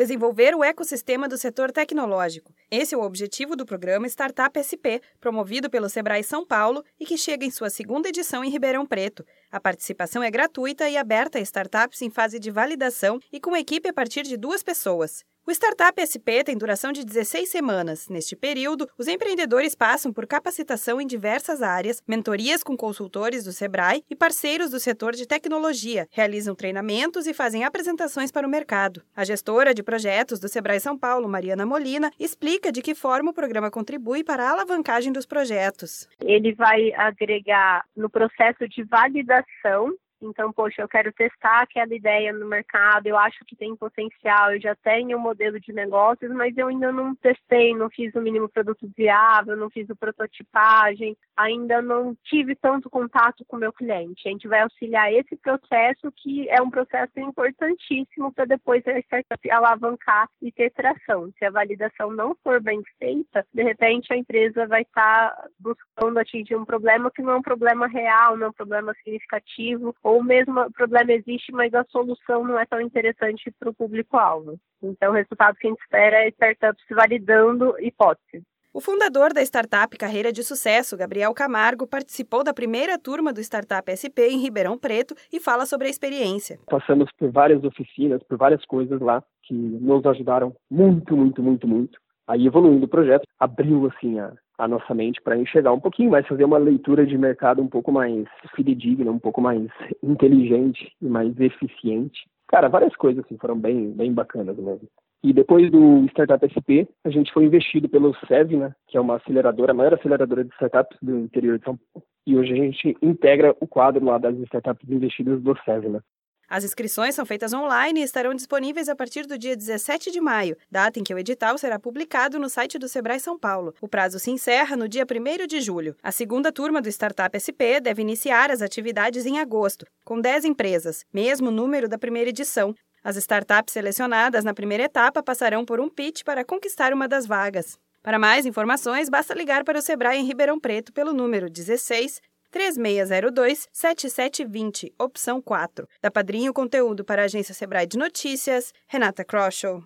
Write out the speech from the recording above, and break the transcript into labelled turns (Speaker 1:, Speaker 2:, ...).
Speaker 1: desenvolver o ecossistema do setor tecnológico. Esse é o objetivo do programa Startup SP, promovido pelo Sebrae São Paulo e que chega em sua segunda edição em Ribeirão Preto. A participação é gratuita e aberta a startups em fase de validação e com equipe a partir de duas pessoas. O Startup SP tem duração de 16 semanas. Neste período, os empreendedores passam por capacitação em diversas áreas, mentorias com consultores do Sebrae e parceiros do setor de tecnologia, realizam treinamentos e fazem apresentações para o mercado. A gestora de projetos do Sebrae São Paulo, Mariana Molina, explica de que forma o programa contribui para a alavancagem dos projetos.
Speaker 2: Ele vai agregar no processo de validação então, poxa, eu quero testar aquela ideia no mercado, eu acho que tem potencial, eu já tenho um modelo de negócios, mas eu ainda não testei, não fiz o mínimo produto viável, não fiz o prototipagem, ainda não tive tanto contato com o meu cliente. A gente vai auxiliar esse processo, que é um processo importantíssimo para depois a startup alavancar e ter tração. Se a validação não for bem feita, de repente a empresa vai estar buscando atingir um problema que não é um problema real, não é um problema significativo, ou mesmo o problema existe, mas a solução não é tão interessante para o público-alvo. Então, o resultado que a gente espera é startups validando hipóteses.
Speaker 1: O fundador da startup Carreira de Sucesso, Gabriel Camargo, participou da primeira turma do Startup SP em Ribeirão Preto e fala sobre a experiência.
Speaker 3: Passamos por várias oficinas, por várias coisas lá que nos ajudaram muito, muito, muito, muito. Aí evoluindo o projeto, abriu assim a, a nossa mente para enxergar um pouquinho mais, fazer uma leitura de mercado um pouco mais fidedigna, um pouco mais inteligente e mais eficiente. Cara, várias coisas assim, foram bem, bem bacanas mesmo. E depois do Startup SP, a gente foi investido pelo SEV, né, que é uma aceleradora, a maior aceleradora de startups do interior de São Paulo. E hoje a gente integra o quadro lá das startups investidas do SEV, né.
Speaker 1: As inscrições são feitas online e estarão disponíveis a partir do dia 17 de maio, data em que o edital será publicado no site do Sebrae São Paulo. O prazo se encerra no dia 1 de julho. A segunda turma do Startup SP deve iniciar as atividades em agosto, com 10 empresas, mesmo número da primeira edição. As startups selecionadas na primeira etapa passarão por um pitch para conquistar uma das vagas. Para mais informações, basta ligar para o Sebrae em Ribeirão Preto pelo número 16 3602 7720, opção 4. Da Padrinho Conteúdo para a Agência Sebrae de Notícias, Renata Kroschel.